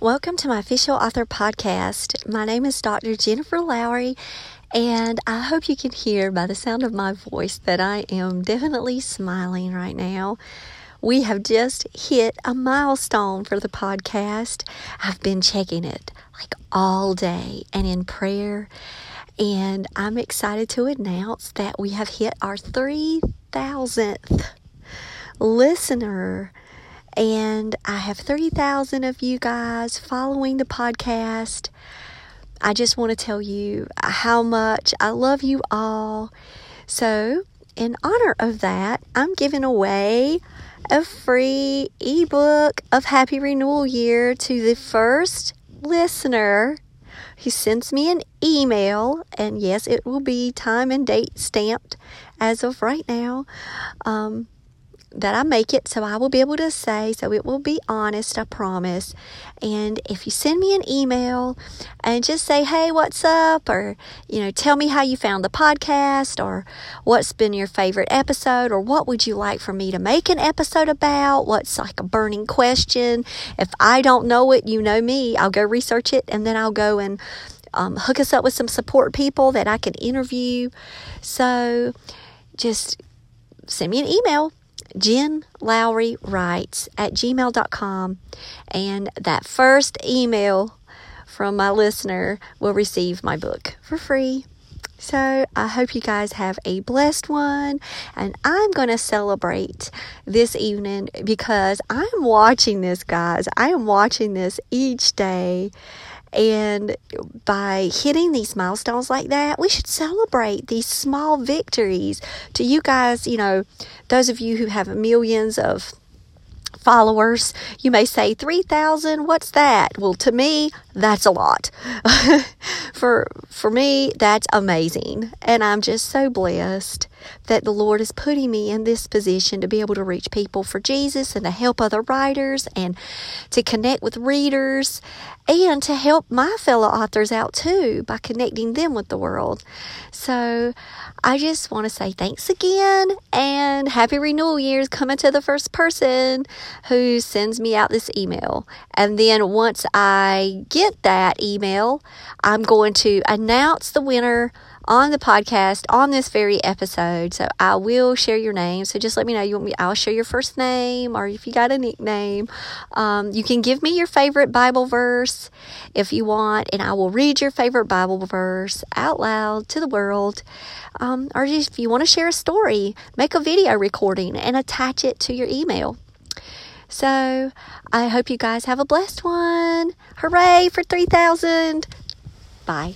Welcome to my official author podcast. My name is Dr. Jennifer Lowry, and I hope you can hear by the sound of my voice that I am definitely smiling right now. We have just hit a milestone for the podcast. I've been checking it like all day and in prayer, and I'm excited to announce that we have hit our 3000th listener and I have 30,000 of you guys following the podcast. I just want to tell you how much I love you all. So, in honor of that, I'm giving away a free ebook of Happy Renewal Year to the first listener who sends me an email. And yes, it will be time and date stamped as of right now. Um, that I make it so I will be able to say, so it will be honest, I promise. And if you send me an email and just say, hey, what's up? Or, you know, tell me how you found the podcast or what's been your favorite episode or what would you like for me to make an episode about? What's like a burning question? If I don't know it, you know me, I'll go research it and then I'll go and um, hook us up with some support people that I can interview. So just send me an email Jen Lowry writes at gmail.com. And that first email from my listener will receive my book for free. So I hope you guys have a blessed one. And I'm going to celebrate this evening because I'm watching this, guys. I am watching this each day. And by hitting these milestones like that, we should celebrate these small victories. To you guys, you know, those of you who have millions of followers. You may say 3,000, what's that? Well, to me, that's a lot. for for me, that's amazing. And I'm just so blessed that the Lord is putting me in this position to be able to reach people for Jesus and to help other writers and to connect with readers and to help my fellow authors out too by connecting them with the world. So I just want to say thanks again and happy renewal years coming to the first person who sends me out this email. And then once I get that email, I'm going to announce the winner on the podcast on this very episode. So I will share your name. So just let me know you want me. I'll share your first name or if you got a nickname. Um, you can give me your favorite Bible verse if you want, and I will read your favorite Bible verse out loud to the world. Um, or if you want to share a story, make a video recording and attach it to your email. So I hope you guys have a blessed one. Hooray for 3,000. Bye.